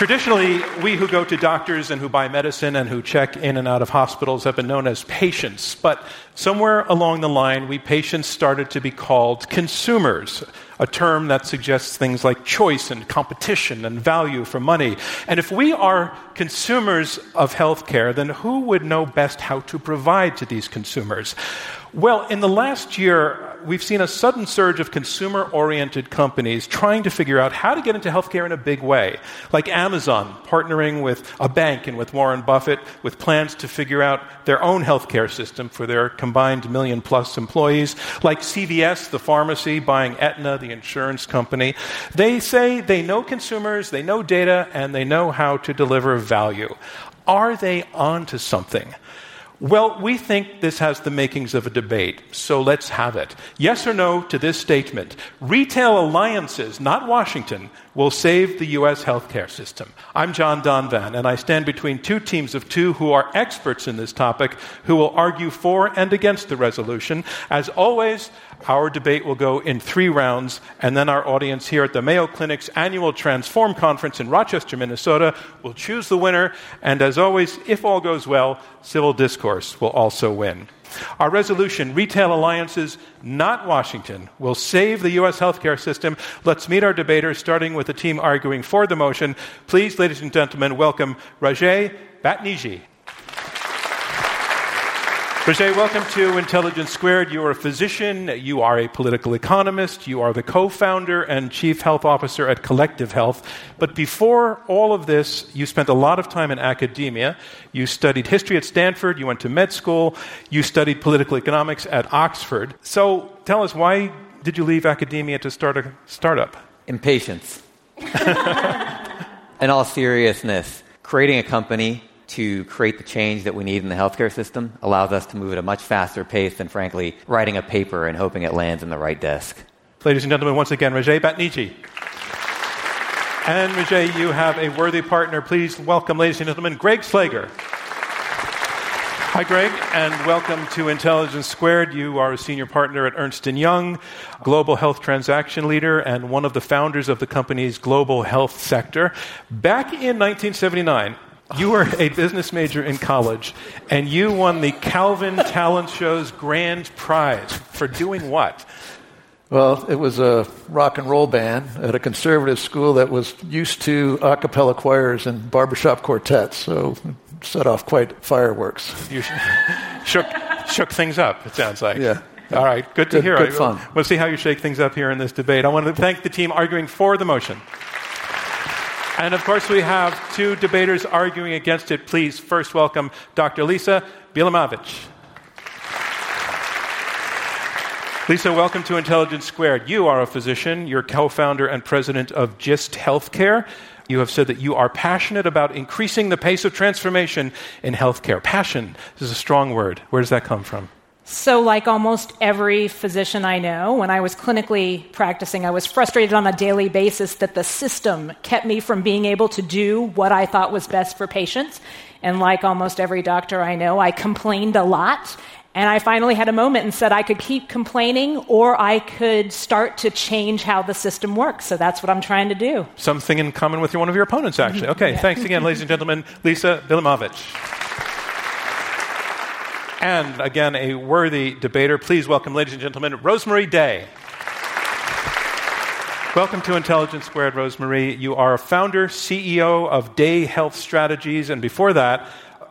Traditionally, we who go to doctors and who buy medicine and who check in and out of hospitals have been known as patients. But somewhere along the line, we patients started to be called consumers, a term that suggests things like choice and competition and value for money. And if we are consumers of healthcare, then who would know best how to provide to these consumers? Well, in the last year, we've seen a sudden surge of consumer oriented companies trying to figure out how to get into healthcare in a big way. Like Amazon partnering with a bank and with Warren Buffett with plans to figure out their own healthcare system for their combined million plus employees. Like CVS, the pharmacy, buying Aetna, the insurance company. They say they know consumers, they know data, and they know how to deliver value. Are they onto something? Well, we think this has the makings of a debate, so let's have it. Yes or no to this statement retail alliances, not Washington, will save the U.S. healthcare system. I'm John Donvan, and I stand between two teams of two who are experts in this topic who will argue for and against the resolution. As always, our debate will go in three rounds, and then our audience here at the Mayo Clinic's annual Transform Conference in Rochester, Minnesota, will choose the winner. And as always, if all goes well, civil discourse will also win. Our resolution, Retail Alliances, not Washington, will save the U.S. healthcare system. Let's meet our debaters, starting with the team arguing for the motion. Please, ladies and gentlemen, welcome Rajaie Batniji. Rajaie, welcome to Intelligence Squared. You are a physician, you are a political economist, you are the co founder and chief health officer at Collective Health. But before all of this, you spent a lot of time in academia. You studied history at Stanford, you went to med school, you studied political economics at Oxford. So tell us, why did you leave academia to start a startup? Impatience. in all seriousness, creating a company to create the change that we need in the healthcare system allows us to move at a much faster pace than, frankly, writing a paper and hoping it lands in the right desk. Ladies and gentlemen, once again, Rajaie Batniji. And Rajaie, you have a worthy partner. Please welcome, ladies and gentlemen, Greg Slager. Hi, Greg, and welcome to Intelligence Squared. You are a senior partner at Ernst & Young, global health transaction leader, and one of the founders of the company's global health sector. Back in 1979, you were a business major in college, and you won the Calvin Talent Show's grand prize for doing what? Well, it was a rock and roll band at a conservative school that was used to a cappella choirs and barbershop quartets, so set off quite fireworks. You shook, shook things up, it sounds like. Yeah. All right, good to good, hear. Good fun. We'll see how you shake things up here in this debate. I want to thank the team arguing for the motion. And of course, we have two debaters arguing against it. Please first welcome Dr. Lisa Bielamowicz. Lisa, welcome to Intelligence Squared. You are a physician, you're co founder and president of GIST Healthcare. You have said that you are passionate about increasing the pace of transformation in healthcare. Passion is a strong word. Where does that come from? So, like almost every physician I know, when I was clinically practicing, I was frustrated on a daily basis that the system kept me from being able to do what I thought was best for patients. And like almost every doctor I know, I complained a lot. And I finally had a moment and said I could keep complaining or I could start to change how the system works. So that's what I'm trying to do. Something in common with one of your opponents, actually. Okay, yeah. thanks again, ladies and gentlemen. Lisa Bielamowicz. And again, a worthy debater. Please welcome, ladies and gentlemen, Rosemary Day. Welcome to Intelligence Squared, Rosemary. You are a founder, CEO of Day Health Strategies, and before that,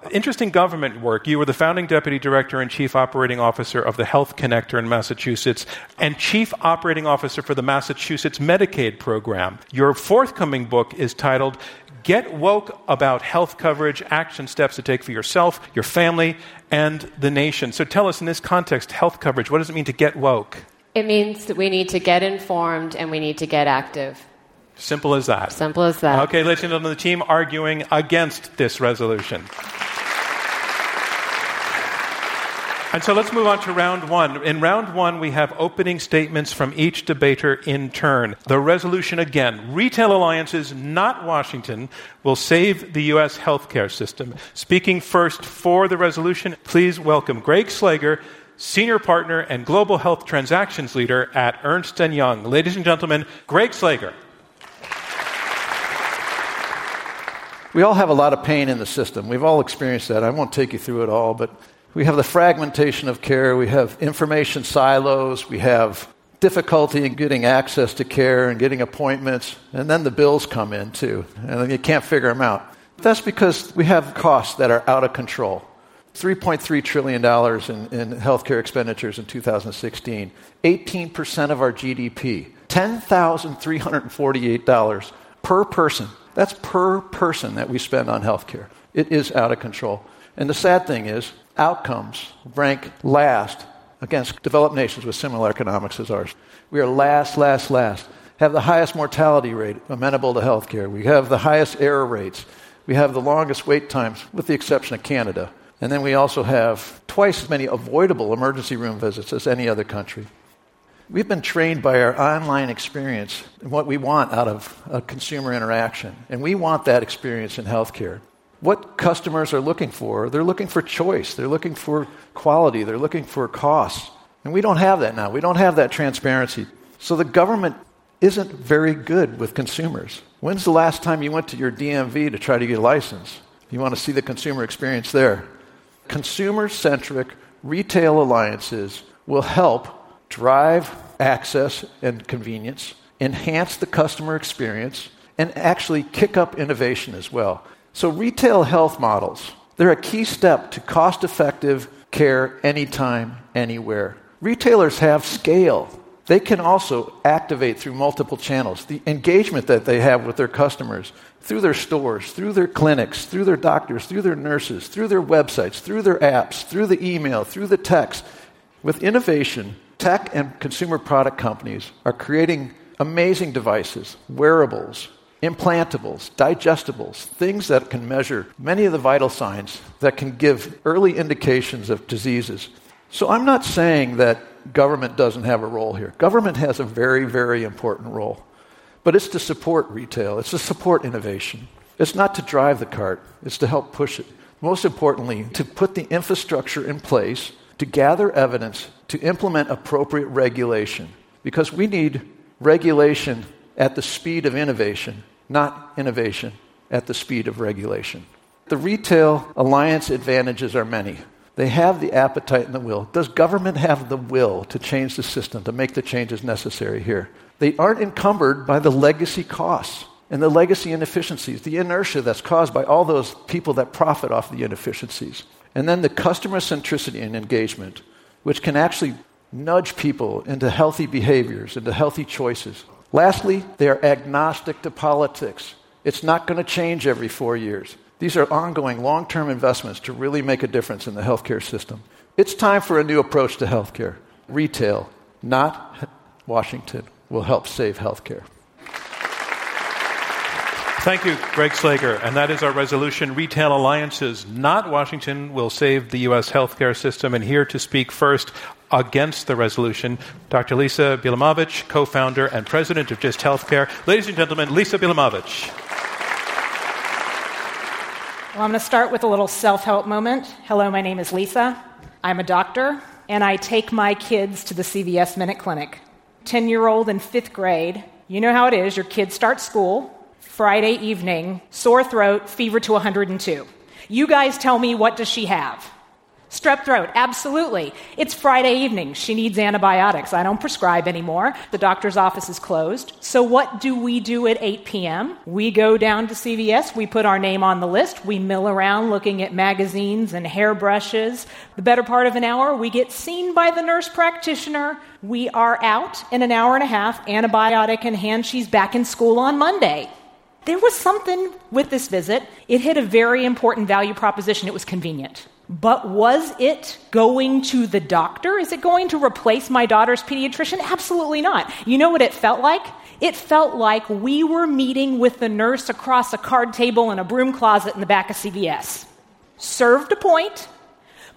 interesting government work. You were the founding deputy director and chief operating officer of the Health Connector in Massachusetts and chief operating officer for the Massachusetts Medicaid program. Your forthcoming book is titled Get woke about health coverage, action steps to take for yourself, your family, and the nation. So tell us in this context, health coverage, what does it mean to get woke? It means that we need to get informed and we need to get active. Simple as that. Simple as that. Okay, ladies and gentlemen, the team arguing against this resolution. And so let's move on to round one. In round one, we have opening statements from each debater in turn. The resolution again retail alliances, not Washington, will save the U.S. healthcare system. Speaking first for the resolution, please welcome Greg Slager, Senior Partner and Global Health Transactions Leader at Ernst & Young. Ladies and gentlemen, Greg Slager. We all have a lot of pain in the system. We've all experienced that. I won't take you through it all, but we have the fragmentation of care, we have information silos, we have difficulty in getting access to care and getting appointments, and then the bills come in too, and you can't figure them out. That's because we have costs that are out of control. $3.3 trillion in, in healthcare expenditures in 2016, 18% of our GDP, $10,348 per person. That's per person that we spend on healthcare. It is out of control. And the sad thing is, outcomes rank last against developed nations with similar economics as ours. We are last, last, last. Have the highest mortality rate amenable to health care. We have the highest error rates. We have the longest wait times, with the exception of Canada. And then we also have twice as many avoidable emergency room visits as any other country. We've been trained by our online experience and what we want out of a consumer interaction. And we want that experience in healthcare what customers are looking for. They're looking for choice, they're looking for quality, they're looking for costs. And we don't have that now. We don't have that transparency. So the government isn't very good with consumers. When's the last time you went to your DMV to try to get a license? You want to see the consumer experience there. Consumer centric retail alliances will help drive access and convenience, enhance the customer experience, and actually kick up innovation as well. So, retail health models, they're a key step to cost effective care anytime, anywhere. Retailers have scale. They can also activate through multiple channels. The engagement that they have with their customers through their stores, through their clinics, through their doctors, through their nurses, through their websites, through their apps, through the email, through the text. With innovation, tech and consumer product companies are creating amazing devices, wearables, implantables, digestibles, things that can measure many of the vital signs that can give early indications of diseases. So I'm not saying that government doesn't have a role here. Government has a very, very important role. But it's to support retail, it's to support innovation. It's not to drive the cart, it's to help push it. Most importantly, to put the infrastructure in place to gather evidence to implement appropriate regulation. Because we need regulation at the speed of innovation, not innovation at the speed of regulation. The retail alliance advantages are many. They have the appetite and the will. Does government have the will to change the system, to make the changes necessary here? They aren't encumbered by the legacy costs and the legacy inefficiencies, the inertia that's caused by all those people that profit off the inefficiencies. And then the customer centricity and engagement, which can actually nudge people into healthy behaviors, into healthy choices. Lastly, they are agnostic to politics. It's not going to change every four years. These are ongoing long term investments to really make a difference in the healthcare system. It's time for a new approach to healthcare. Retail, not Washington, will help save healthcare. Thank you, Greg Slager. And that is our resolution. Retail alliances, not Washington, will save the U.S. healthcare system. And here to speak first against the resolution, Dr. Lisa Bielamowicz, co founder and president of GIST Healthcare. Ladies and gentlemen, Lisa Bielamowicz. Well, I'm going to start with a little self help moment. Hello, my name is Lisa. I'm a doctor, and I take my kids to the CVS Minute Clinic. 10 year old in fifth grade. You know how it is. Your kids start school, Friday evening, sore throat, fever to 102. You guys tell me what does she have? Strep throat, absolutely. It's Friday evening. She needs antibiotics. I don't prescribe anymore. The doctor's office is closed. So, what do we do at 8 p.m.? We go down to CVS, we put our name on the list, we mill around looking at magazines and hairbrushes. The better part of an hour, we get seen by the nurse practitioner. We are out in an hour and a half, antibiotic in hand. She's back in school on Monday. There was something with this visit. It hit a very important value proposition. It was convenient. But was it going to the doctor? Is it going to replace my daughter's pediatrician? Absolutely not. You know what it felt like? It felt like we were meeting with the nurse across a card table in a broom closet in the back of CVS. Served a point,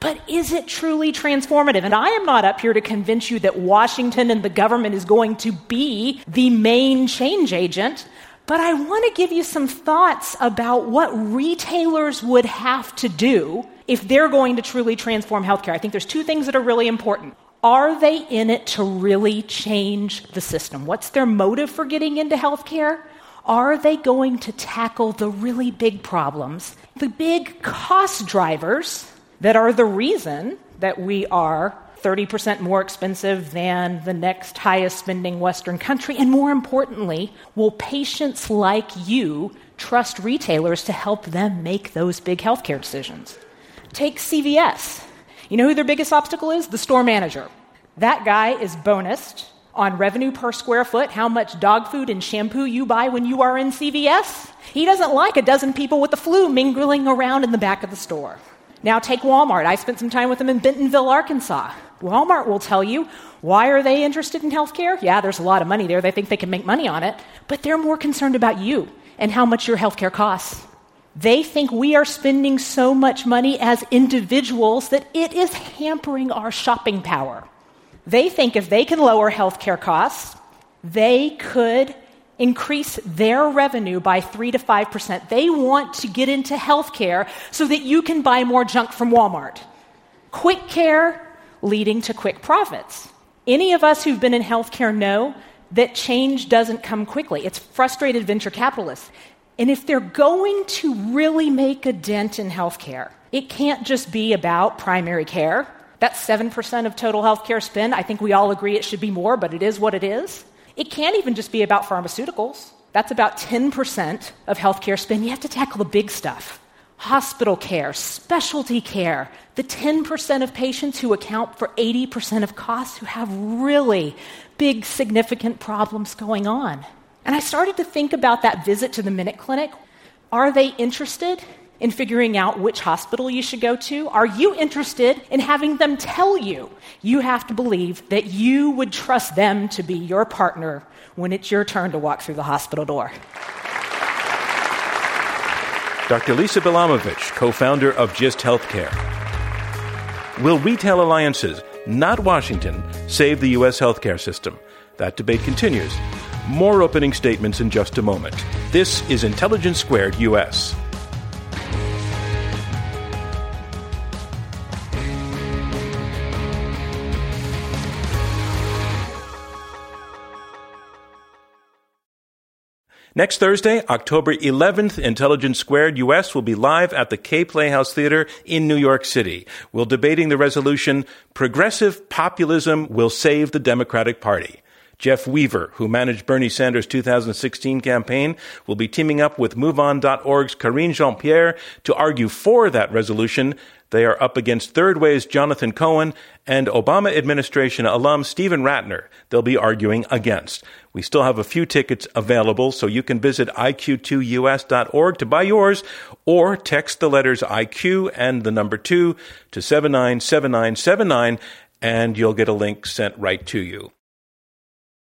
but is it truly transformative? And I am not up here to convince you that Washington and the government is going to be the main change agent. But I want to give you some thoughts about what retailers would have to do if they're going to truly transform healthcare. I think there's two things that are really important. Are they in it to really change the system? What's their motive for getting into healthcare? Are they going to tackle the really big problems, the big cost drivers that are the reason that we are 30% more expensive than the next highest spending Western country? And more importantly, will patients like you trust retailers to help them make those big healthcare decisions? Take CVS. You know who their biggest obstacle is? The store manager. That guy is bonused on revenue per square foot, how much dog food and shampoo you buy when you are in CVS. He doesn't like a dozen people with the flu mingling around in the back of the store. Now take Walmart. I spent some time with them in Bentonville, Arkansas. Walmart will tell you why are they interested in healthcare? Yeah, there's a lot of money there. They think they can make money on it, but they're more concerned about you and how much your healthcare costs. They think we are spending so much money as individuals that it is hampering our shopping power. They think if they can lower healthcare costs, they could increase their revenue by 3 to 5%. They want to get into healthcare so that you can buy more junk from Walmart. Quick care leading to quick profits. Any of us who've been in healthcare know that change doesn't come quickly. It's frustrated venture capitalists. And if they're going to really make a dent in healthcare, it can't just be about primary care. That's 7% of total healthcare spend. I think we all agree it should be more, but it is what it is. It can't even just be about pharmaceuticals. That's about 10% of healthcare spend. You have to tackle the big stuff hospital care, specialty care, the 10% of patients who account for 80% of costs who have really big, significant problems going on. And I started to think about that visit to the Minute Clinic. Are they interested in figuring out which hospital you should go to? Are you interested in having them tell you? You have to believe that you would trust them to be your partner when it's your turn to walk through the hospital door. Dr. Lisa Bielamowicz, co founder of GIST Healthcare. Will retail alliances, not Washington, save the U.S. healthcare system? That debate continues. More opening statements in just a moment. This is Intelligence Squared US. Next Thursday, October 11th, Intelligence Squared US will be live at the Kaye Playhouse Theater in New York City. We'll debating the resolution, Progressive Populism Will Save the Democratic Party. Jeff Weaver, who managed Bernie Sanders' 2016 campaign, will be teaming up with MoveOn.org's Karine Jean Pierre to argue for that resolution. They are up against Third Way's Jonathan Cowan and Obama administration alum Steven Rattner. They'll be arguing against. We still have a few tickets available, so you can visit iq2us.org to buy yours or text the letters IQ and the number 2 to 797979 and you'll get a link sent right to you.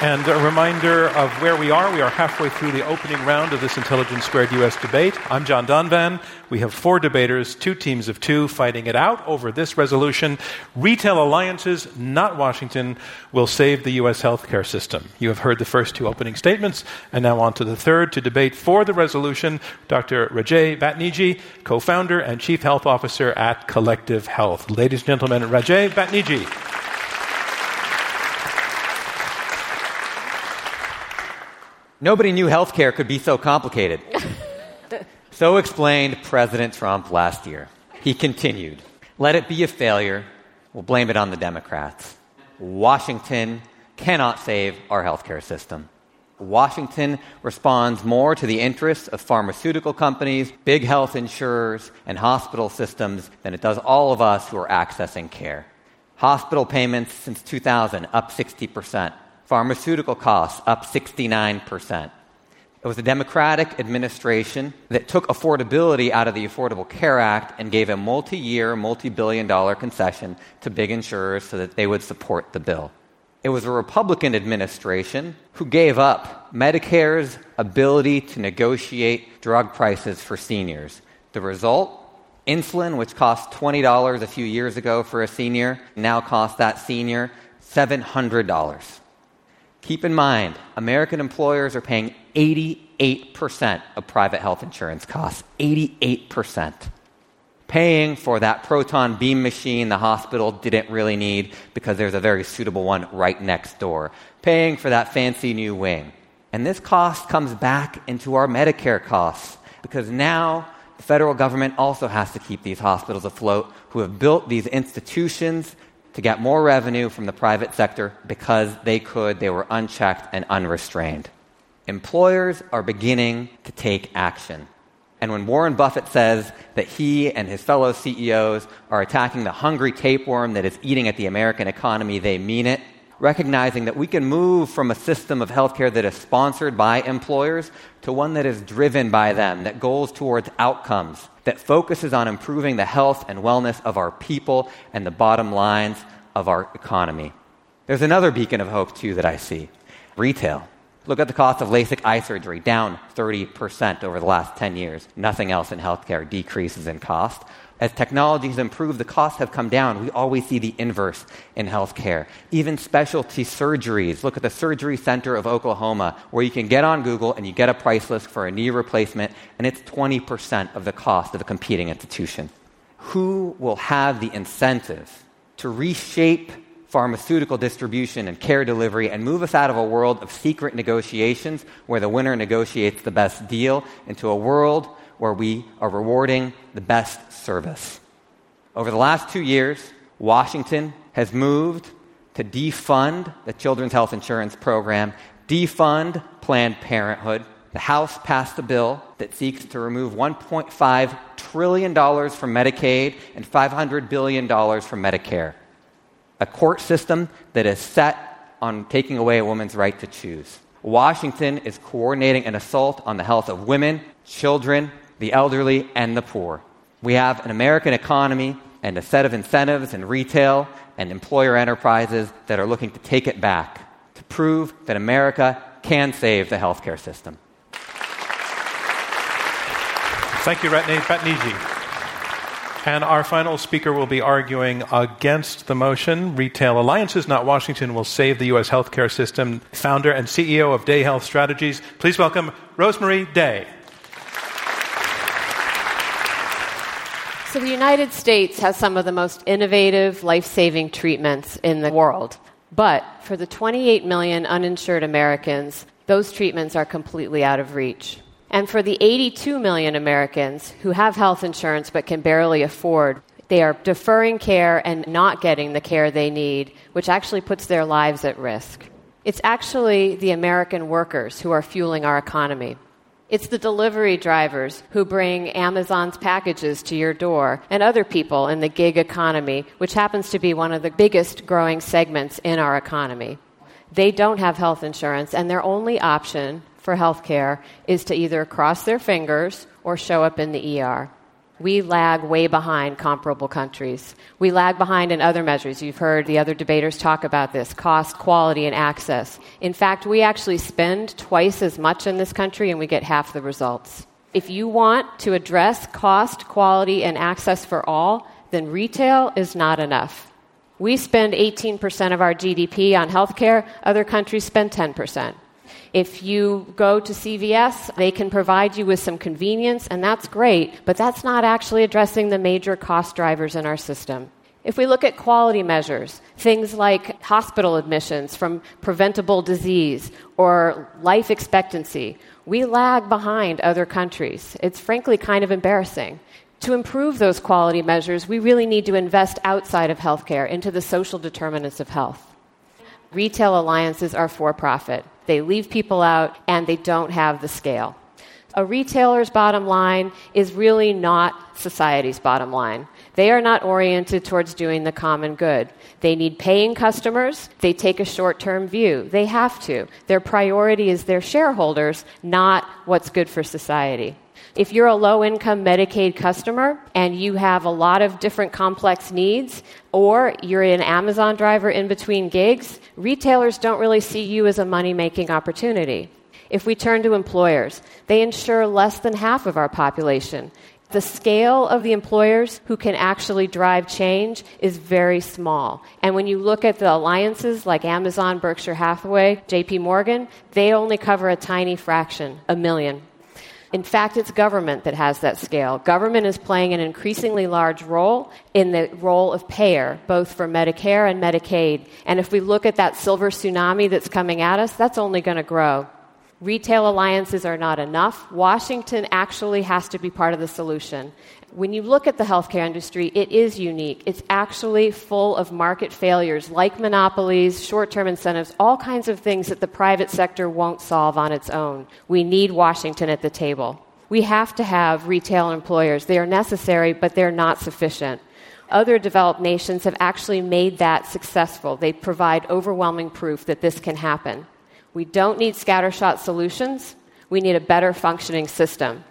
And a reminder of where we are. We are halfway through the opening round of this Intelligence Squared US debate. I'm John Donvan. We have four debaters, two teams of two, fighting it out over this resolution. Retail alliances, not Washington, will save the U.S. healthcare system. You have heard the first two opening statements, and now on to the third to debate for the resolution. Dr. Rajaie Batniji, co founder and chief health officer at Collective Health. Ladies and gentlemen, Rajaie Batniji. Nobody knew healthcare could be so complicated. So explained President Trump last year. He continued, let it be a failure. We'll blame it on the Democrats. Washington cannot save our healthcare system. Washington responds more to the interests of pharmaceutical companies, big health insurers, and hospital systems than it does all of us who are accessing care. Hospital payments since 2000 up 60%. Pharmaceutical costs up 69%. It was a Democratic administration that took affordability out of the Affordable Care Act and gave a multi year, multi billion dollar concession to big insurers so that they would support the bill. It was a Republican administration who gave up Medicare's ability to negotiate drug prices for seniors. The result? Insulin, which cost $20 a few years ago for a senior, now costs that senior $700. Keep in mind, American employers are paying 88% of private health insurance costs. 88%. Paying for that proton beam machine the hospital didn't really need because there's a very suitable one right next door. Paying for that fancy new wing. And this cost comes back into our Medicare costs because now the federal government also has to keep these hospitals afloat who have built these institutions to get more revenue from the private sector because they could, they were unchecked and unrestrained. Employers are beginning to take action. And when Warren Buffett says that he and his fellow CEOs are attacking the hungry tapeworm that is eating at the American economy, they mean it. Recognizing that we can move from a system of healthcare that is sponsored by employers to one that is driven by them, that goes towards outcomes, that focuses on improving the health and wellness of our people and the bottom lines of our economy. There's another beacon of hope, too, that I see retail. Look at the cost of LASIK eye surgery, down 30% over the last 10 years. Nothing else in healthcare decreases in cost. As technology has improved, the costs have come down. We always see the inverse in healthcare. Even specialty surgeries. Look at the Surgery Center of Oklahoma, where you can get on Google and you get a price list for a knee replacement, and it's 20% of the cost of a competing institution. Who will have the incentive to reshape pharmaceutical distribution and care delivery and move us out of a world of secret negotiations where the winner negotiates the best deal into a world where we are rewarding the best service. Over the last two years, Washington has moved to defund the Children's Health Insurance Program, defund Planned Parenthood. The House passed a bill that seeks to remove $1.5 trillion from Medicaid and $500 billion from Medicare. A court system that is set on taking away a woman's right to choose. Washington is coordinating an assault on the health of women, children, the elderly, and the poor. We have an American economy and a set of incentives in retail and employer enterprises that are looking to take it back to prove that America can save the healthcare system. Thank you, Rajaie Batniji. And our final speaker will be arguing against the motion Retail Alliances, not Washington, will save the U.S. healthcare system. Founder and CEO of Day Health Strategies. Please welcome Rosemary Day. So, the United States has some of the most innovative, life saving treatments in the world. But for the 28 million uninsured Americans, those treatments are completely out of reach. And for the 82 million Americans who have health insurance but can barely afford, they are deferring care and not getting the care they need, which actually puts their lives at risk. It's actually the American workers who are fueling our economy. It's the delivery drivers who bring Amazon's packages to your door and other people in the gig economy, which happens to be one of the biggest growing segments in our economy. They don't have health insurance, and their only option for health care is to either cross their fingers or show up in the ER. We lag way behind comparable countries. We lag behind in other measures. You've heard the other debaters talk about this cost, quality, and access. In fact, we actually spend twice as much in this country and we get half the results. If you want to address cost, quality, and access for all, then retail is not enough. We spend 18% of our GDP on healthcare, other countries spend 10%. If you go to CVS, they can provide you with some convenience, and that's great, but that's not actually addressing the major cost drivers in our system. If we look at quality measures, things like hospital admissions from preventable disease or life expectancy, we lag behind other countries. It's frankly kind of embarrassing. To improve those quality measures, we really need to invest outside of healthcare into the social determinants of health. Retail alliances are for profit. They leave people out and they don't have the scale. A retailer's bottom line is really not society's bottom line. They are not oriented towards doing the common good. They need paying customers. They take a short term view. They have to. Their priority is their shareholders, not what's good for society. If you're a low income Medicaid customer and you have a lot of different complex needs, or you're an Amazon driver in between gigs, retailers don't really see you as a money making opportunity. If we turn to employers, they insure less than half of our population. The scale of the employers who can actually drive change is very small. And when you look at the alliances like Amazon, Berkshire Hathaway, JP Morgan, they only cover a tiny fraction, a million. In fact, it's government that has that scale. Government is playing an increasingly large role in the role of payer, both for Medicare and Medicaid. And if we look at that silver tsunami that's coming at us, that's only going to grow. Retail alliances are not enough. Washington actually has to be part of the solution. When you look at the healthcare industry, it is unique. It's actually full of market failures like monopolies, short term incentives, all kinds of things that the private sector won't solve on its own. We need Washington at the table. We have to have retail employers. They are necessary, but they're not sufficient. Other developed nations have actually made that successful. They provide overwhelming proof that this can happen. We don't need scattershot solutions. We need a better functioning system.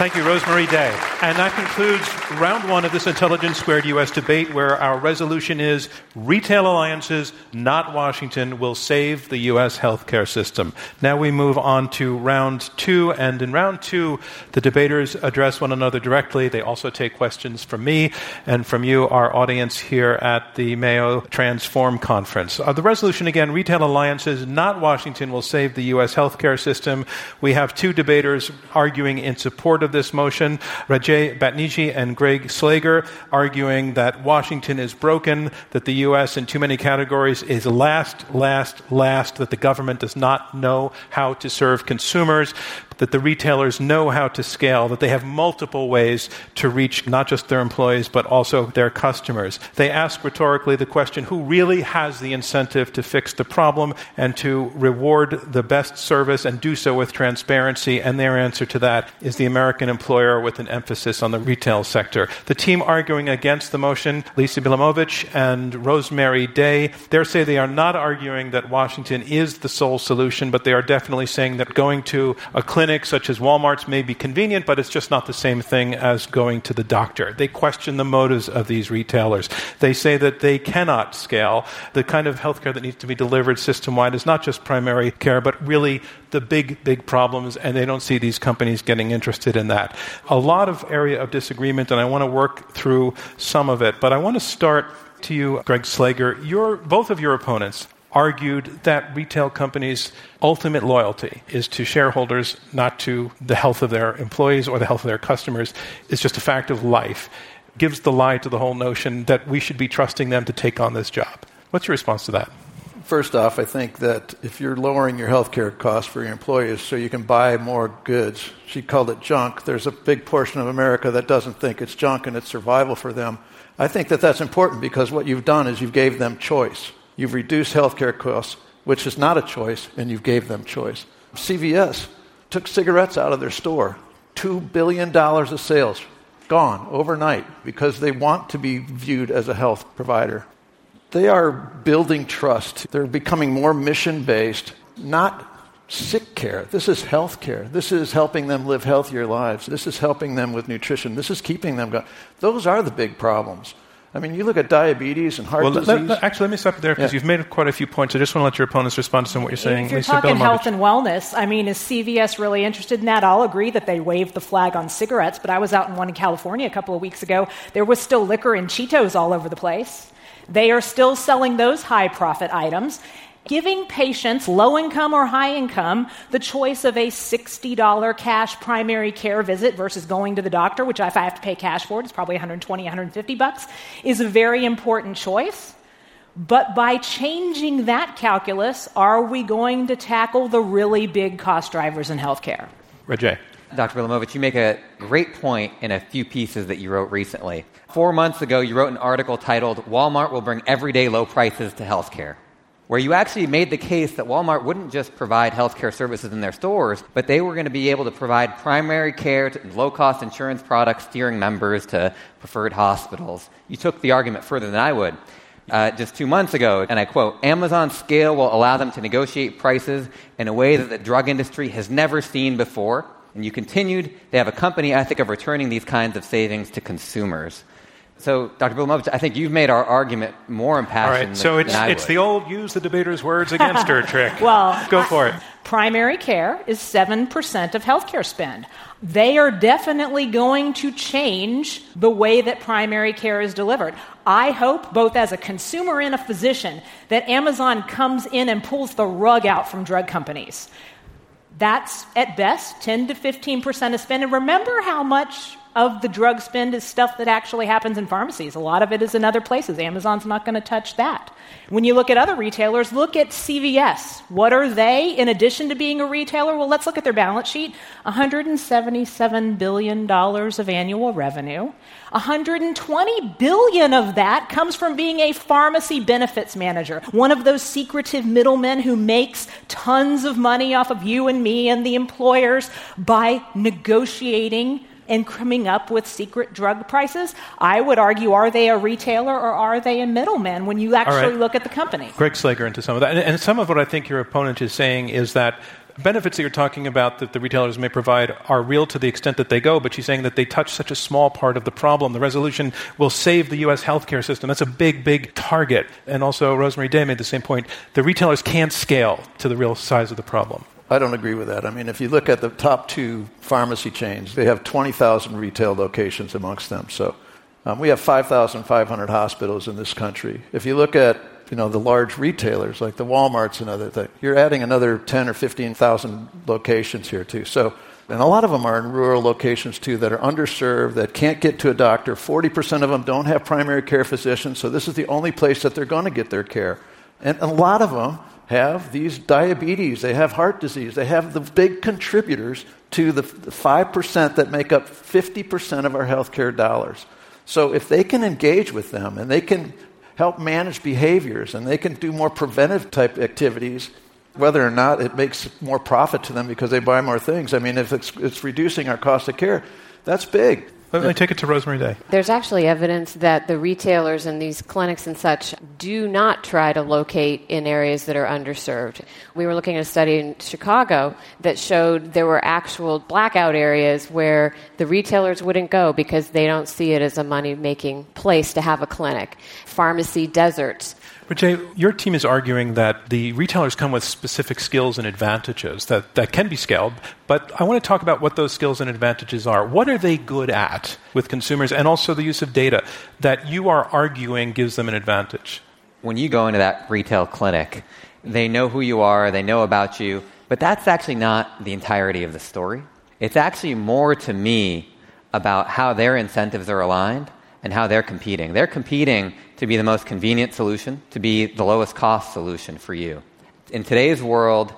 Thank you, Rosemary Day. And that concludes round one of this Intelligence Squared US debate, where our resolution is retail alliances, not Washington, will save the US healthcare system. Now we move on to round two. And in round two, the debaters address one another directly. They also take questions from me and from you, our audience here at the Mayo Transform Conference. Uh, the resolution again retail alliances, not Washington, will save the US healthcare system. We have two debaters arguing in support of of this motion, Rajaie Batniji and Greg Slager, arguing that Washington is broken, that the U.S. in too many categories is last, last, last, that the government does not know how to serve consumers that the retailers know how to scale, that they have multiple ways to reach not just their employees, but also their customers. They ask rhetorically the question who really has the incentive to fix the problem and to reward the best service and do so with transparency? And their answer to that is the American employer with an emphasis on the retail sector. The team arguing against the motion, Lisa Bielamowicz and Rosemary Day, they say they are not arguing that Washington is the sole solution, but they are definitely saying that going to a clinic such as Walmart's may be convenient, but it's just not the same thing as going to the doctor. They question the motives of these retailers. They say that they cannot scale. The kind of healthcare that needs to be delivered system wide is not just primary care, but really the big, big problems, and they don't see these companies getting interested in that. A lot of area of disagreement, and I want to work through some of it, but I want to start to you, Greg Slager. Your, both of your opponents argued that retail companies' ultimate loyalty is to shareholders, not to the health of their employees or the health of their customers. It's just a fact of life. Gives the lie to the whole notion that we should be trusting them to take on this job. What's your response to that? First off, I think that if you're lowering your health care costs for your employees so you can buy more goods, she called it junk. There's a big portion of America that doesn't think it's junk and it's survival for them. I think that that's important because what you've done is you've gave them choice. You've reduced healthcare costs, which is not a choice, and you've gave them choice. CVS took cigarettes out of their store. $2 billion of sales gone overnight because they want to be viewed as a health provider. They are building trust. They're becoming more mission based, not sick care. This is health care. This is helping them live healthier lives. This is helping them with nutrition. This is keeping them going. Those are the big problems. I mean, you look at diabetes and heart well, disease. Let, let, actually, let me stop there because yeah. you've made quite a few points. I just want to let your opponents respond to some of what you're saying. If you're Lisa talking health and wellness, I mean, is CVS really interested in that? I'll agree that they waved the flag on cigarettes, but I was out in one in California a couple of weeks ago. There was still liquor and Cheetos all over the place. They are still selling those high profit items. Giving patients, low income or high income, the choice of a $60 cash primary care visit versus going to the doctor, which if I have to pay cash for it, it's probably 120, 150 bucks, is a very important choice. But by changing that calculus, are we going to tackle the really big cost drivers in healthcare? Rajaie. Dr. Bielamowicz, you make a great point in a few pieces that you wrote recently. Four months ago, you wrote an article titled Walmart Will Bring Everyday Low Prices to Healthcare, where you actually made the case that Walmart wouldn't just provide healthcare services in their stores, but they were going to be able to provide primary care low cost insurance products, steering members to preferred hospitals. You took the argument further than I would. Uh, just two months ago, and I quote Amazon's scale will allow them to negotiate prices in a way that the drug industry has never seen before and you continued, they have a company ethic of returning these kinds of savings to consumers. So, Dr. Bielamowicz, I think you've made our argument more impassioned. All right, so it's, it's the old use the debater's words against her trick. well, go for it. Primary care is 7% of healthcare spend. They are definitely going to change the way that primary care is delivered. I hope, both as a consumer and a physician, that Amazon comes in and pulls the rug out from drug companies. That's at best 10 to 15% of spend. And remember how much of the drug spend is stuff that actually happens in pharmacies. A lot of it is in other places. Amazon's not going to touch that. When you look at other retailers, look at CVS. What are they in addition to being a retailer? Well, let's look at their balance sheet $177 billion of annual revenue. 120 billion of that comes from being a pharmacy benefits manager, one of those secretive middlemen who makes tons of money off of you and me and the employers by negotiating and coming up with secret drug prices. I would argue, are they a retailer or are they a middleman when you actually right. look at the company? Greg Slager into some of that. And, and some of what I think your opponent is saying is that benefits that you're talking about that the retailers may provide are real to the extent that they go, but she's saying that they touch such a small part of the problem. The resolution will save the U.S. healthcare system. That's a big, big target. And also, Rosemary Day made the same point. The retailers can't scale to the real size of the problem. I don't agree with that. I mean, if you look at the top two pharmacy chains, they have 20,000 retail locations amongst them. So um, we have 5,500 hospitals in this country. If you look at you know the large retailers like the WalMarts and other things, you're adding another 10 or 15,000 locations here too. So and a lot of them are in rural locations too that are underserved, that can't get to a doctor. 40% of them don't have primary care physicians, so this is the only place that they're going to get their care. And a lot of them have these diabetes, they have heart disease, they have the big contributors to the, the 5% that make up 50% of our healthcare dollars. So if they can engage with them and they can help manage behaviors and they can do more preventive type activities, whether or not it makes more profit to them because they buy more things. I mean, if it's, it's reducing our cost of care, that's big. Let me take it to Rosemary Day. There's actually evidence that the retailers and these clinics and such do not try to locate in areas that are underserved. We were looking at a study in Chicago that showed there were actual blackout areas where the retailers wouldn't go because they don't see it as a money making place to have a clinic. Pharmacy deserts but Jay, your team is arguing that the retailers come with specific skills and advantages that, that can be scaled, but I want to talk about what those skills and advantages are. What are they good at with consumers and also the use of data that you are arguing gives them an advantage? When you go into that retail clinic, they know who you are, they know about you, but that's actually not the entirety of the story. It's actually more to me about how their incentives are aligned and how they're competing. They're competing to be the most convenient solution, to be the lowest cost solution for you. In today's world,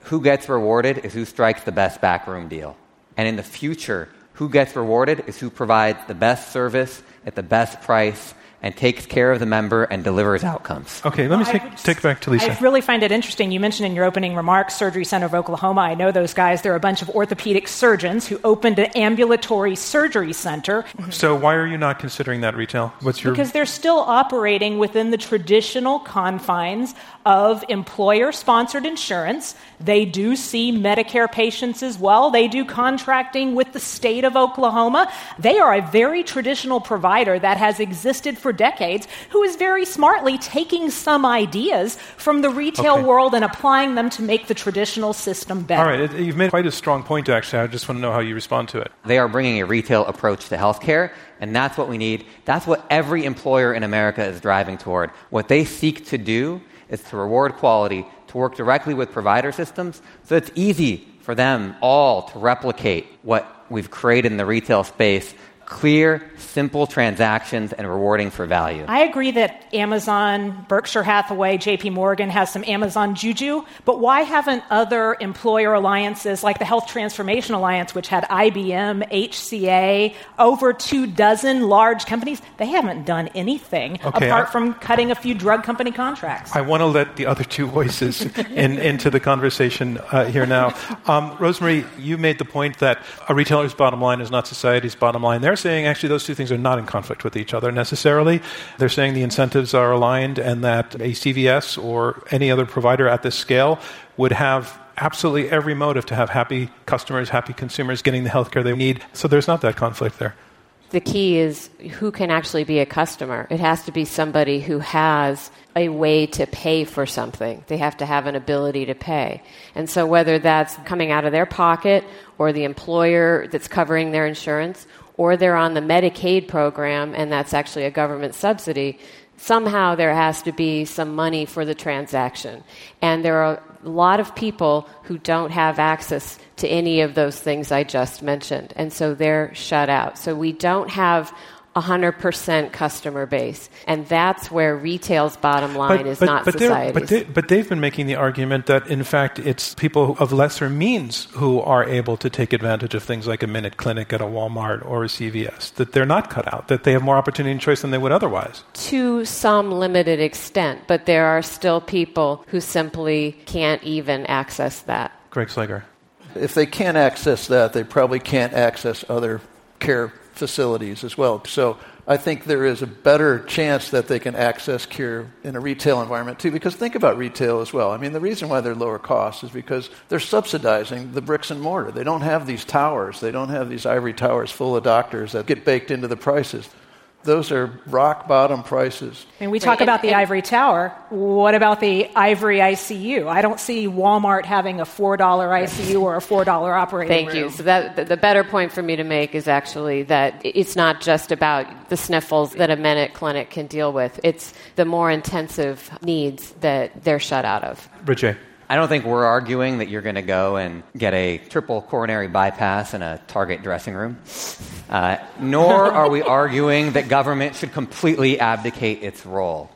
who gets rewarded is who strikes the best backroom deal. And in the future, who gets rewarded is who provides the best service at the best price and takes care of the member and delivers outcomes. Okay, let me take, take back to Lisa. I really find it interesting. You mentioned in your opening remarks Surgery Center of Oklahoma. I know those guys. They're a bunch of orthopedic surgeons who opened an ambulatory surgery center. Mm-hmm. So why are you not considering that retail? What's your Because they're still operating within the traditional confines of employer sponsored insurance. They do see Medicare patients as well. They do contracting with the state of Oklahoma. They are a very traditional provider that has existed for decades who is very smartly taking some ideas from the retail okay. world and applying them to make the traditional system better. All right, you've made quite a strong point, actually. I just want to know how you respond to it. They are bringing a retail approach to healthcare, and that's what we need. That's what every employer in America is driving toward. What they seek to do is to reward quality, to work directly with provider systems so it's easy for them all to replicate what we've created in the retail space clear, simple transactions and rewarding for value. I agree that Amazon, Berkshire Hathaway, JP Morgan has some Amazon juju, but why haven't other employer alliances like the Health Transformation Alliance, which had IBM, HCA, over two dozen large companies, they haven't done anything okay, apart I, from cutting a few drug company contracts. I want to let the other two voices in, into the conversation uh, here now. Um, Rosemary, you made the point that a retailer's bottom line is not society's bottom line. They're saying actually those two things are not in conflict with each other necessarily. They're saying the incentives are aligned and that a CVS or any other provider at this scale would have absolutely every motive to have happy customers, happy consumers getting the healthcare they need. So there's not that conflict there. The key is who can actually be a customer. It has to be somebody who has a way to pay for something. They have to have an ability to pay. And so whether that's coming out of their pocket or the employer that's covering their insurance or they're on the Medicaid program and that's actually a government subsidy, somehow there has to be some money for the transaction. And there are a lot of people who don't have access to any of those things I just mentioned. And so they're shut out. So we don't have 100% customer base. And that's where retail's bottom line but, is but, not but society's. But, they, but they've been making the argument that, in fact, it's people of lesser means who are able to take advantage of things like a minute clinic at a Walmart or a CVS, that they're not cut out, that they have more opportunity and choice than they would otherwise. To some limited extent, but there are still people who simply can't even access that. Greg Slager. If they can't access that, they probably can't access other care facilities as well. So I think there is a better chance that they can access cure in a retail environment too. Because think about retail as well. I mean, the reason why they're lower costs is because they're subsidizing the bricks and mortar. They don't have these towers. They don't have these ivory towers full of doctors that get baked into the prices those are rock bottom prices. And we talk right. about the and, ivory tower. What about the ivory ICU? I don't see Walmart having a $4 ICU or a $4 operating room. Thank room. you. So that, the better point for me to make is actually that it's not just about the sniffles that a minute clinic can deal with. It's the more intensive needs that they're shut out of. Richie. I don't think we're arguing that you're going to go and get a triple coronary bypass in a Target dressing room. Uh, nor are we arguing that government should completely abdicate its role.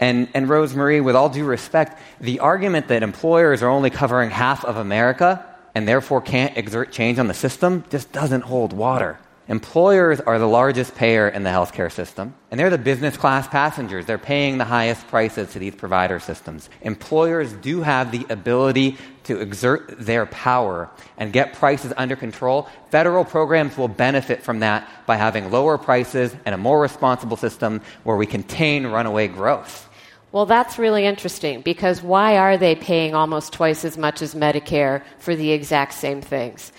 And, and Rosemary, with all due respect, the argument that employers are only covering half of America and therefore can't exert change on the system just doesn't hold water. Employers are the largest payer in the healthcare system, and they're the business class passengers. They're paying the highest prices to these provider systems. Employers do have the ability to exert their power and get prices under control. Federal programs will benefit from that by having lower prices and a more responsible system where we contain runaway growth. Well, that's really interesting because why are they paying almost twice as much as Medicare for the exact same things?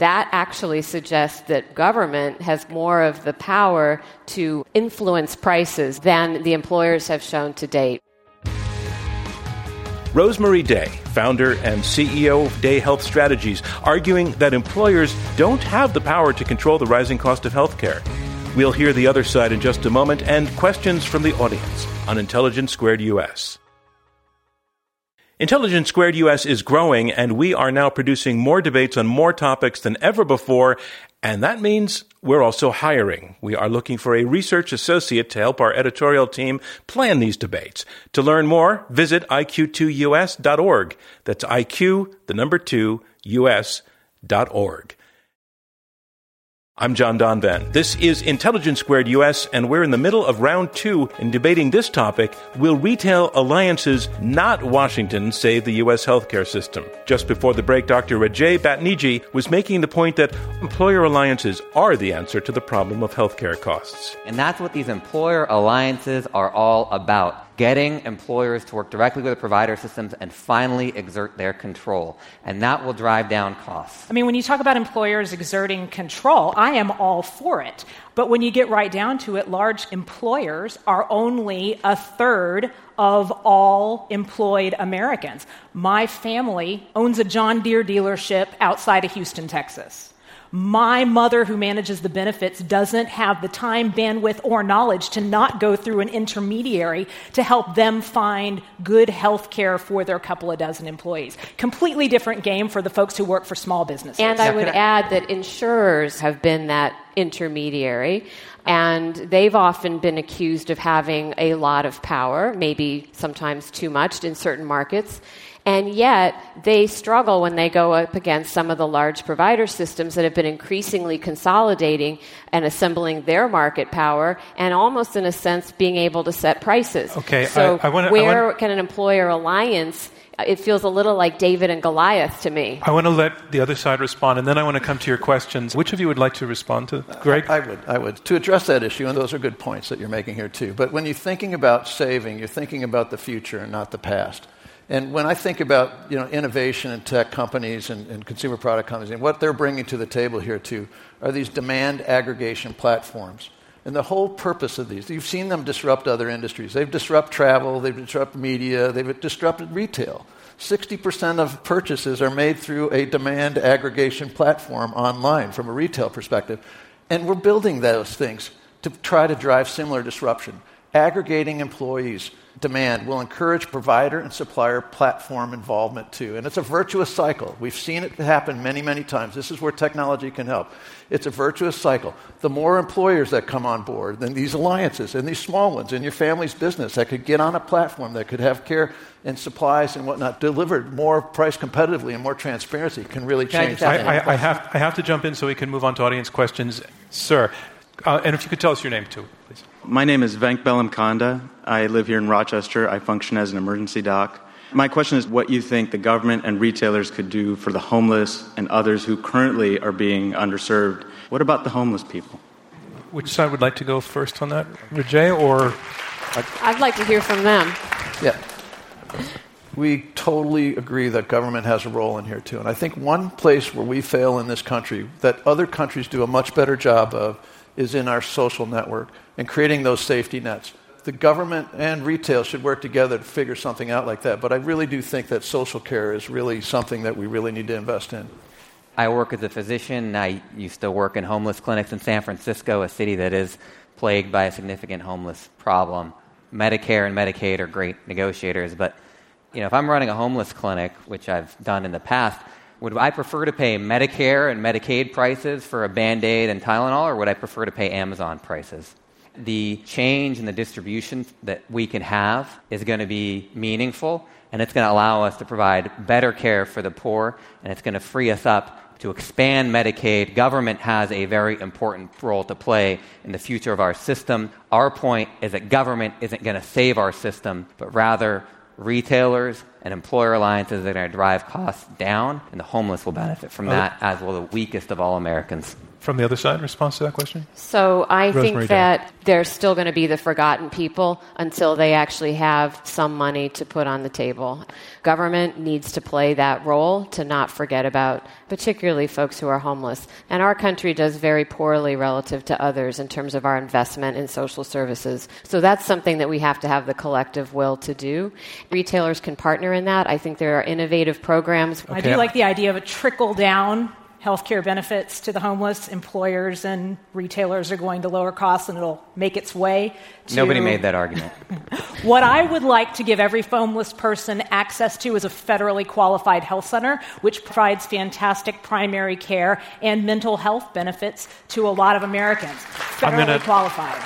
That actually suggests that government has more of the power to influence prices than the employers have shown to date. Rosemary Day, founder and CEO of Day Health Strategies, arguing that employers don't have the power to control the rising cost of healthcare. We'll hear the other side in just a moment and questions from the audience on Intelligence Squared US. Intelligence Squared US is growing, and we are now producing more debates on more topics than ever before, and that means we're also hiring. We are looking for a research associate to help our editorial team plan these debates. To learn more, visit iq2us.org. That's IQ, the number two, us.org. I'm John Donvan. This is Intelligence Squared US, and we're in the middle of round two in debating this topic Will retail alliances, not Washington, save the US healthcare system? Just before the break, Dr. Rajaie Batniji was making the point that employer alliances are the answer to the problem of healthcare costs. And that's what these employer alliances are all about getting employers to work directly with the provider systems and finally exert their control. And that will drive down costs. I mean, when you talk about employers exerting control, I am all for it. But when you get right down to it, large employers are only a third of all employed Americans. My family owns a John Deere dealership outside of Houston, Texas. My mother, who manages the benefits, doesn't have the time, bandwidth, or knowledge to not go through an intermediary to help them find good health care for their couple of dozen employees. Completely different game for the folks who work for small businesses. And I would add that insurers have been that intermediary. And they've often been accused of having a lot of power, maybe sometimes too much in certain markets. And yet, they struggle when they go up against some of the large provider systems that have been increasingly consolidating and assembling their market power and almost, in a sense, being able to set prices. Okay, so, I, I wanna, where wanna, can an employer alliance? It feels a little like David and Goliath to me. I want to let the other side respond, and then I want to come to your questions. Which of you would like to respond to Greg? I, I would. I would. To address that issue, and those are good points that you're making here, too. But when you're thinking about saving, you're thinking about the future and not the past. And when I think about you know, innovation and tech companies and, and, consumer product companies, and what they're bringing to the table here too, are these demand aggregation platforms. And the whole purpose of these, you've seen them disrupt other industries. They've disrupted travel, they've disrupted media, they've disrupted retail. 60% of purchases are made through a demand aggregation platform online from a retail perspective. And we're building those things to try to drive similar disruption. Aggregating employees, demand will encourage provider and supplier platform involvement too. And it's a virtuous cycle. We've seen it happen many, many times. This is where technology can help. It's a virtuous cycle. The more employers that come on board, then these alliances and these small ones in your family's business that could get on a platform that could have care and supplies and whatnot delivered more price competitively and more transparency can really change. I, I, I, have, I have to jump in so we can move on to audience questions. Sir, uh, and if you could tell us your name too, please. My name is Venk Belamkonda. I live here in Rochester. I function as an emergency doc. My question is what you think the government and retailers could do for the homeless and others who currently are being underserved. What about the homeless people? Which side would like to go first on that, Rajaie, or? I'd like to hear from them. Yeah. We totally agree that government has a role in here too. And I think one place where we fail in this country that other countries do a much better job of is in our social network and creating those safety nets. The government and retail should work together to figure something out like that. But I really do think that social care is really something that we really need to invest in. I work as a physician. I used to work in homeless clinics in San Francisco, a city that is plagued by a significant homeless problem. Medicare and Medicaid are great negotiators, but you know, if I'm running a homeless clinic, which I've done in the past, would I prefer to pay Medicare and Medicaid prices for a Band Aid and Tylenol, or would I prefer to pay Amazon prices? the change in the distribution that we can have is going to be meaningful and it's going to allow us to provide better care for the poor and it's going to free us up to expand Medicaid. Government has a very important role to play in the future of our system. Our point is that government isn't going to save our system, but rather retailers and employer alliances are going to drive costs down, and the homeless will benefit from oh. that, as will the weakest of all Americans from the other side in response to that question? So I Rosemary think that Day. they're still going to be the forgotten people until they actually have some money to put on the table. Government needs to play that role to not forget about, particularly folks who are homeless. And our country does very poorly relative to others in terms of our investment in social services. So that's something that we have to have the collective will to do. Retailers can partner in that. I think there are innovative programs. Okay. I do like the idea of a trickle down healthcare benefits to the homeless, employers and retailers are going to lower costs and it'll make its way to. Nobody made that argument. what I would like to give every homeless person access to is a federally qualified health center, which provides fantastic primary care and mental health benefits to a lot of Americans. Federally gonna, qualified.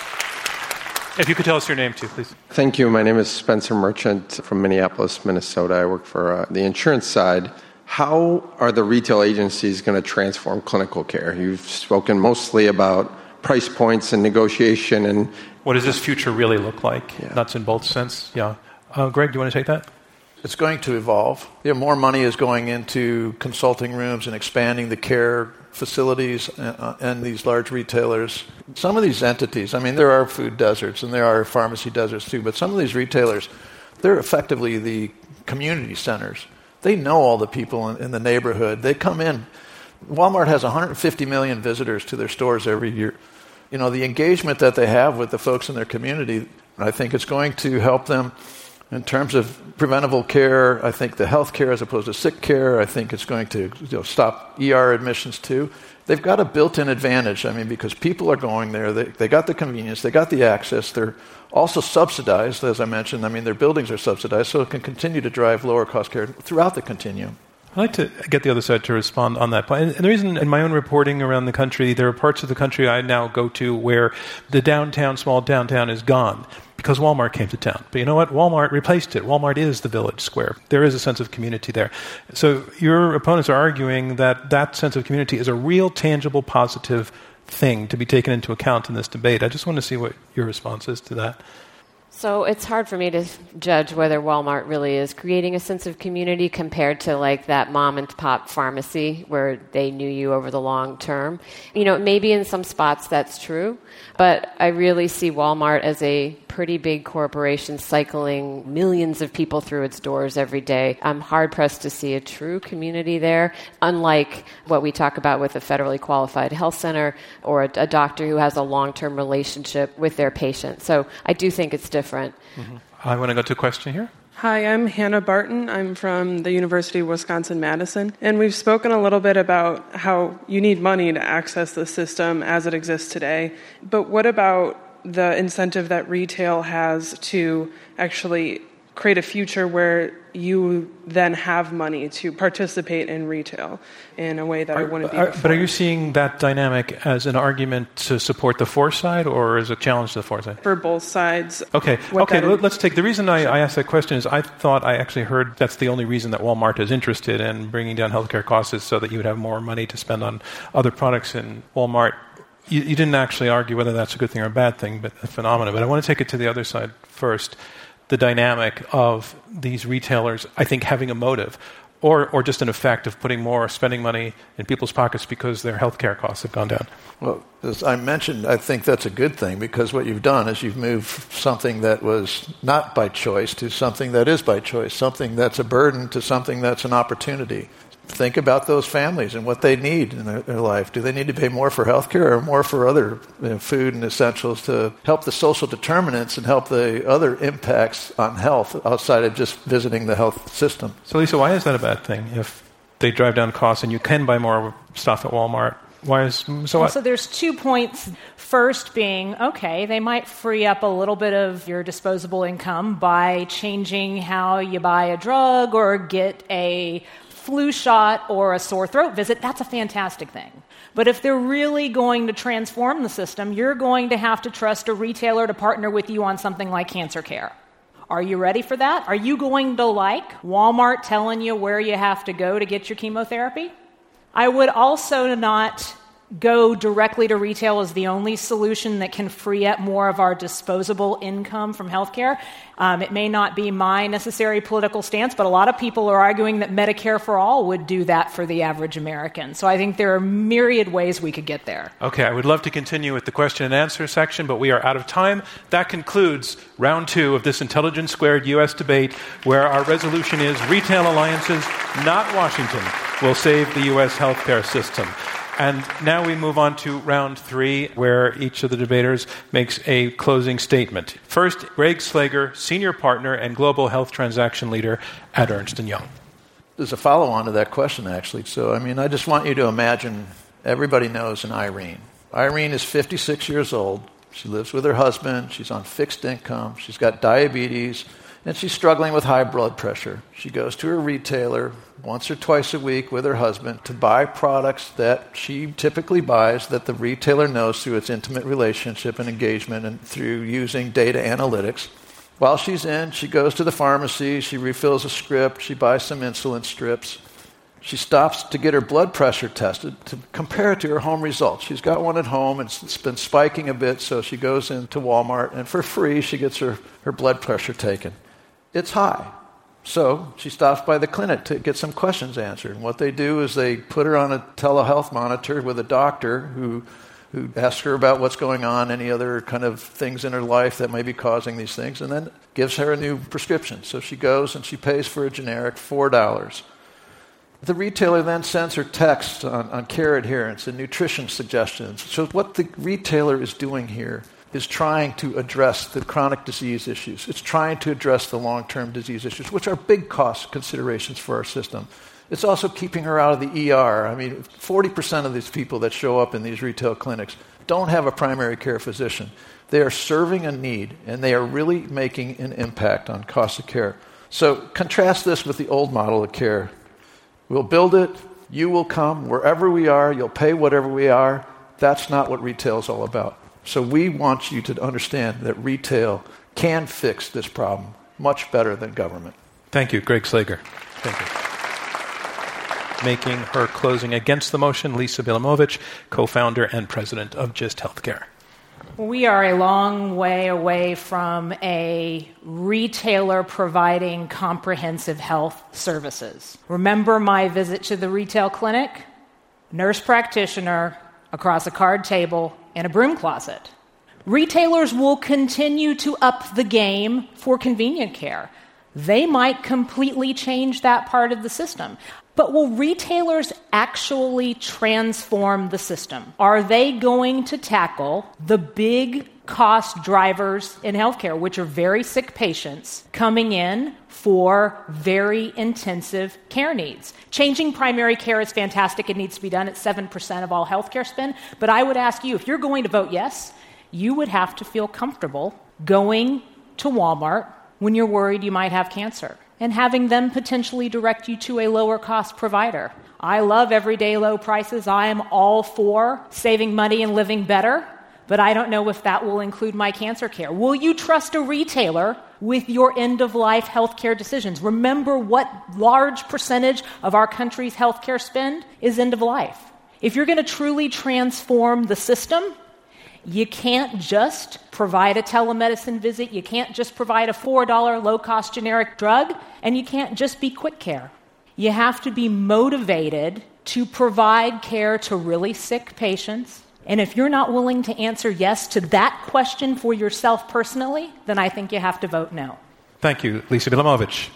If you could tell us your name too, please. Thank you. My name is Spencer Merchant from Minneapolis, Minnesota. I work for uh, the insurance side. How are the retail agencies going to transform clinical care? You've spoken mostly about price points and negotiation and what does this future really look like? Yeah. Nuts and bolts sense. Yeah. Uh, Greg, do you want to take that? It's going to evolve. Yeah, more money is going into consulting rooms and expanding the care facilities and, uh, and these large retailers. Some of these entities, I mean, there are food deserts and there are pharmacy deserts too, but some of these retailers, they're effectively the community centers they know all the people in, in the neighborhood. They come in. Walmart has 150 million visitors to their stores every year. You know, the engagement that they have with the folks in their community, I think it's going to help them In terms of preventable care, I think the health care as opposed to sick care, I think it's going to you know, stop ER admissions too. They've got a built in advantage, I mean, because people are going there, they, they got the convenience, they got the access, they're also subsidized, as I mentioned. I mean, their buildings are subsidized, so it can continue to drive lower cost care throughout the continuum. I'd like to get the other side to respond on that point. And the reason in my own reporting around the country, there are parts of the country I now go to where the downtown, small downtown, is gone because Walmart came to town. But you know what? Walmart replaced it. Walmart is the village square. There is a sense of community there. So your opponents are arguing that that sense of community is a real, tangible, positive thing to be taken into account in this debate. I just want to see what your response is to that. So it's hard for me to judge whether Walmart really is creating a sense of community compared to like that mom and pop pharmacy where they knew you over the long term. You know, maybe in some spots that's true, but I really see Walmart as a pretty big corporation cycling millions of people through its doors every day. I'm hard pressed to see a true community there, unlike what we talk about with a federally qualified health center or a, a doctor who has a long term relationship with their patient. So I do think it's different. Mm-hmm. I want to go to a question here. Hi, I'm Hannah Barton. I'm from the University of Wisconsin Madison. And we've spoken a little bit about how you need money to access the system as it exists today. But what about the incentive that retail has to actually create a future where you then have money to participate in retail in a way that are, I wouldn't be. Are, but are you seeing that dynamic as an argument to support the for side or as a challenge to the for side? For both sides. Okay. Okay. Let's take the reason I, I, asked that question is I thought I actually heard that's the only reason that Walmart is interested in bringing down healthcare costs is so that you would have more money to spend on other products in Walmart. You, you didn't actually argue whether that's a good thing or a bad thing, but a phenomenon. But I want to take it to the other side first the dynamic of these retailers, I think, having a motive. Or, or just an effect of putting more spending money in people's pockets because their healthcare costs have gone down. Well, as I mentioned, I think that's a good thing because what you've done is you've moved something that was not by choice to something that is by choice, something that's a burden to something that's an opportunity think about those families and what they need in their, their, life. Do they need to pay more for health care or more for other you know, food and essentials to help the social determinants and help the other impacts on health outside of just visiting the health system? So, Lisa, why is that a bad thing if they drive down costs and you can buy more stuff at Walmart? Why is so? Well, so there's two points. First, being okay, they might free up a little bit of your disposable income by changing how you buy a drug or get a flu shot or a sore throat visit, that's a fantastic thing. But if they're really going to transform the system, you're going to have to trust a retailer to partner with you on something like cancer care. Are you ready for that? Are you going to like Walmart telling you where you have to go to get your chemotherapy? I would also not go directly to retail as the only solution that can free up more of our disposable income from healthcare. Um, it may not be my necessary political stance, but a lot of people are arguing that Medicare for all would do that for the average American. So I think there are myriad ways we could get there. Okay, I would love to continue with the question and answer section, but we are out of time. That concludes round two of this Intelligence Squared U.S. debate, where our resolution is retail alliances, not Washington, will save the U.S. healthcare system. And now we move on to round three, where each of the debaters makes a closing statement. First, Greg Slager, senior partner and global health transaction leader at Ernst & Young. There's a follow on to that question, actually. So, I mean, I just want you to imagine everybody knows an Irene. Irene is 56 years old. She lives with her husband. She's on fixed income. She's got diabetes and she's struggling with high blood pressure. She goes to her retailer once or twice a week with her husband to buy products that she typically buys that the retailer knows through its intimate relationship and engagement and through using data analytics. While she's in, she goes to the pharmacy, she refills a script, she buys some insulin strips. She stops to get her blood pressure tested to compare it to her home results. She's got one at home and it's been spiking a bit, so she goes into Walmart and for free she gets her, her blood pressure taken it's high. So she stops by the clinic to get some questions answered. And what they do is they put her on a telehealth monitor with a doctor who, who asks her about what's going on, any other kind of things in her life that may be causing these things, and then gives her a new prescription. So she goes and she pays for a generic $4. The retailer then sends her texts on, on care adherence and nutrition suggestions. So what the retailer is doing here is trying to address the chronic disease issues. It's trying to address the long term disease issues, which are big cost considerations for our system. It's also keeping her out of the ER. I mean, 40% of these people that show up in these retail clinics don't have a primary care physician. They are serving a need, and they are really making an impact on cost of care. So contrast this with the old model of care. We'll build it, you will come wherever we are, you'll pay whatever we are. That's not what retail is all about. So we want you to understand that retail can fix this problem much better than government. Thank you, Greg Slager. Thank you. Making her closing against the motion, Lisa Bielamowicz, co founder and president of GIST Healthcare. We are a long way away from a retailer providing comprehensive health services. Remember my visit to the retail clinic? Nurse practitioner across a card table in a broom closet. Retailers will continue to up the game for convenient care. They might completely change that part of the system. But will retailers actually transform the system? Are they going to tackle the big cost drivers in healthcare, which are very sick patients coming in for very intensive care needs? Changing primary care is fantastic. It needs to be done at 7% of all healthcare spend. But I would ask you if you're going to vote yes, you would have to feel comfortable going to Walmart when you're worried you might have cancer and having them potentially direct you to a lower cost provider. I love everyday low prices. I am all for saving money and living better, but I don't know if that will include my cancer care. Will you trust a retailer with your end of life healthcare decisions? Remember what large percentage of our country's healthcare spend is end of life. If you're going to truly transform the system, you can't just provide a telemedicine visit, you can't just provide a $4 low cost generic drug, and you can't just be quick care. You have to be motivated to provide care to really sick patients. And if you're not willing to answer yes to that question for yourself personally, then I think you have to vote no. Thank you, Lisa Bielamowicz.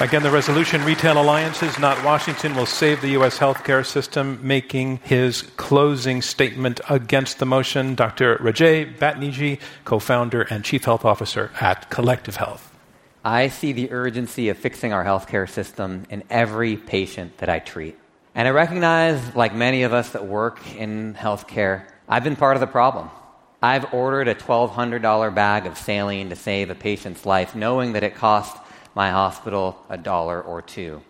Again, the resolution Retail Alliances, not Washington, will save the U.S. healthcare system, making his closing statement against the motion. Dr. Rajaie Batniji, co founder and chief health officer at Collective Health. I see the urgency of fixing our healthcare system in every patient that I treat. And I recognize, like many of us that work in healthcare, I've been part of the problem. I've ordered a $1,200 bag of saline to save a patient's life, knowing that it cost my hospital a dollar or two.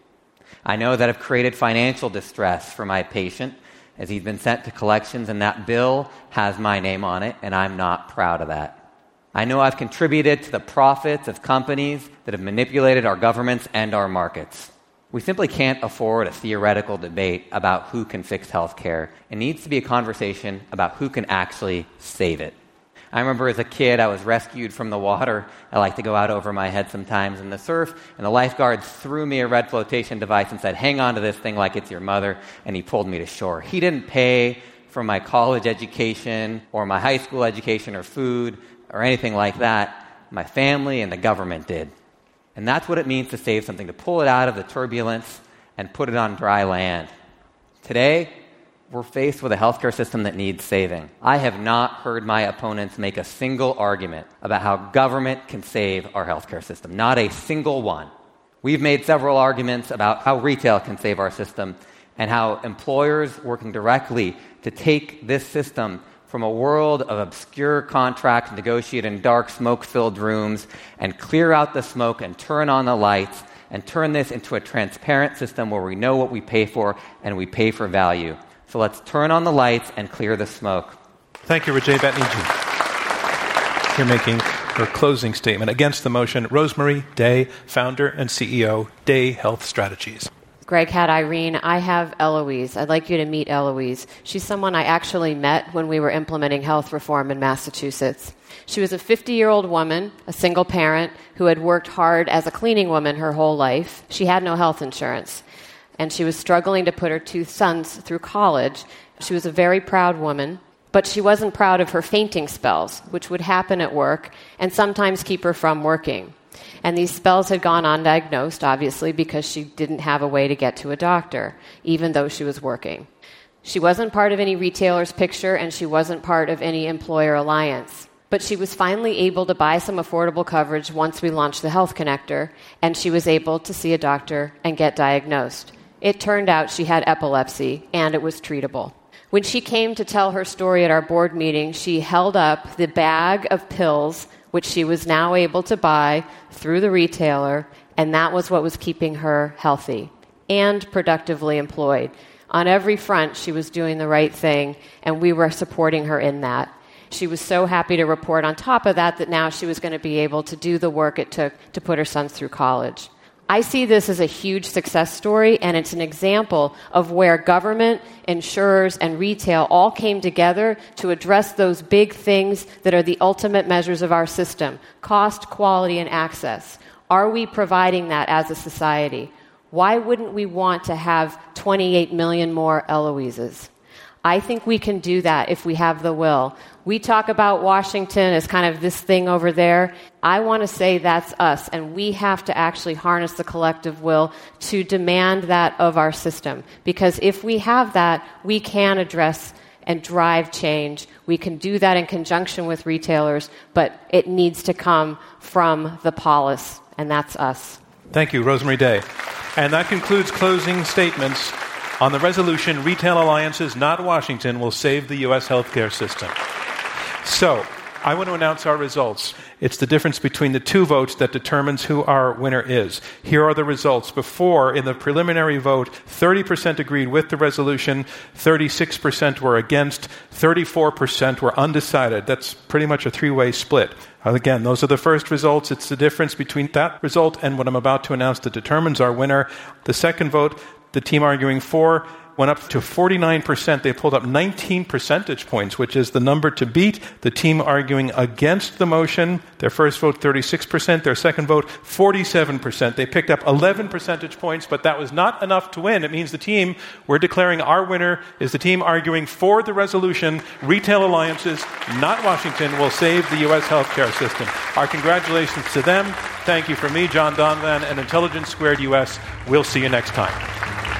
I know that I've created financial distress for my patient as he's been sent to collections, and that bill has my name on it, and I'm not proud of that. I know I've contributed to the profits of companies that have manipulated our governments and our markets. We simply can't afford a theoretical debate about who can fix healthcare. It needs to be a conversation about who can actually save it. I remember as a kid, I was rescued from the water. I like to go out over my head sometimes in the surf, and the lifeguard threw me a red flotation device and said, Hang on to this thing like it's your mother, and he pulled me to shore. He didn't pay for my college education or my high school education or food or anything like that. My family and the government did. And that's what it means to save something, to pull it out of the turbulence and put it on dry land. Today, we're faced with a healthcare system that needs saving. I have not heard my opponents make a single argument about how government can save our healthcare system. Not a single one. We've made several arguments about how retail can save our system and how employers working directly to take this system from a world of obscure contracts negotiated in dark, smoke filled rooms and clear out the smoke and turn on the lights and turn this into a transparent system where we know what we pay for and we pay for value. So let's turn on the lights and clear the smoke. Thank you, Rajaie Batniji. You're making her closing statement against the motion. Rosemary Day, founder and CEO, Day Health Strategies. Greg had Irene. I have Eloise. I'd like you to meet Eloise. She's someone I actually met when we were implementing health reform in Massachusetts. She was a 50 year old woman, a single parent, who had worked hard as a cleaning woman her whole life. She had no health insurance and she was struggling to put her two sons through college. She was a very proud woman, but she wasn't proud of her fainting spells, which would happen at work and sometimes keep her from working. And these spells had gone undiagnosed, obviously, because she didn't have a way to get to a doctor, even though she was working. She wasn't part of any retailer's picture, and she wasn't part of any employer alliance. But she was finally able to buy some affordable coverage once we launched the Health Connector, and she was able to see a doctor and get diagnosed. It turned out she had epilepsy, and it was treatable. When she came to tell her story at our board meeting, she held up the bag of pills, which she was now able to buy through the retailer, and that was what was keeping her healthy and productively employed. On every front, she was doing the right thing, and we were supporting her in that. She was so happy to report on top of that that now she was going to be able to do the work it took to put her sons through college. I see this as a huge success story, and it's an example of where government, insurers, and retail all came together to address those big things that are the ultimate measures of our system cost, quality, and access. Are we providing that as a society? Why wouldn't we want to have 28 million more Eloises? I think we can do that if we have the will. We talk about Washington as kind of this thing over there. I want to say that's us, and we have to actually harness the collective will to demand that of our system. Because if we have that, we can address and drive change. We can do that in conjunction with retailers, but it needs to come from the polis, and that's us. Thank you, Rosemary Day. And that concludes closing statements on the resolution Retail Alliances, not Washington, will save the U.S. healthcare system. So, I want to announce our results. It's the difference between the two votes that determines who our winner is. Here are the results. Before, in the preliminary vote, 30% agreed with the resolution, 36% were against, 34% were undecided. That's pretty much a three way split. Again, those are the first results. It's the difference between that result and what I'm about to announce that determines our winner. The second vote, the team arguing for went up to 49%. They pulled up 19 percentage points, which is the number to beat. The team arguing against the motion, their first vote 36%, their second vote 47%. They picked up 11 percentage points, but that was not enough to win. It means the team, we're declaring our winner is the team arguing for the resolution Retail Alliances, not Washington, will save the U.S. healthcare system. Our congratulations to them. Thank you for me, John Donvan, and Intelligence Squared US. We'll see you next time.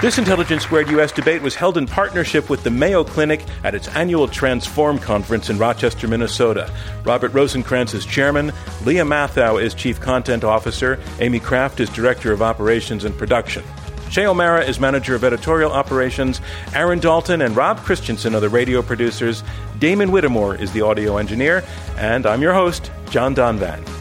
This Intelligence Squared US debate was held in partnership with the Mayo Clinic at its annual Transform conference in Rochester, Minnesota. Robert Rosenkranz is chairman, Lia Matthow is chief content officer, Amy Kraft is director of operations and production. Shay O'Mara is manager of editorial operations. Aaron Dalton and Rob Christensen are the radio producers. Damon Whittemore is the audio engineer. And I'm your host, John Donvan.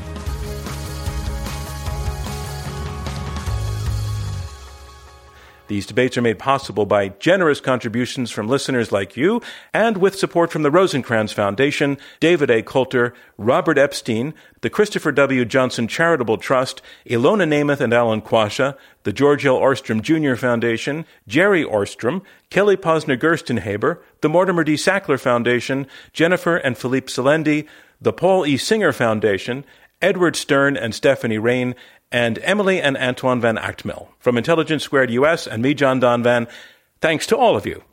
These debates are made possible by generous contributions from listeners like you and with support from the Rosenkranz Foundation, David A. Coulter, Robert Epstein, the Christopher W. Johnson Charitable Trust, Ilona Nemeth and Alan Quasha, the George L. Ohrstrom Jr. Foundation, Jerry Ohrstrom, Kelly Posner Gerstenhaber, the Mortimer D. Sackler Foundation, Jennifer and Philippe Selendy, the Paul E. Singer Foundation, Edward Stern and Stephanie Rain, and Emily and Antoine Van Agtmael. From Intelligence Squared US and me, John Donvan, thanks to all of you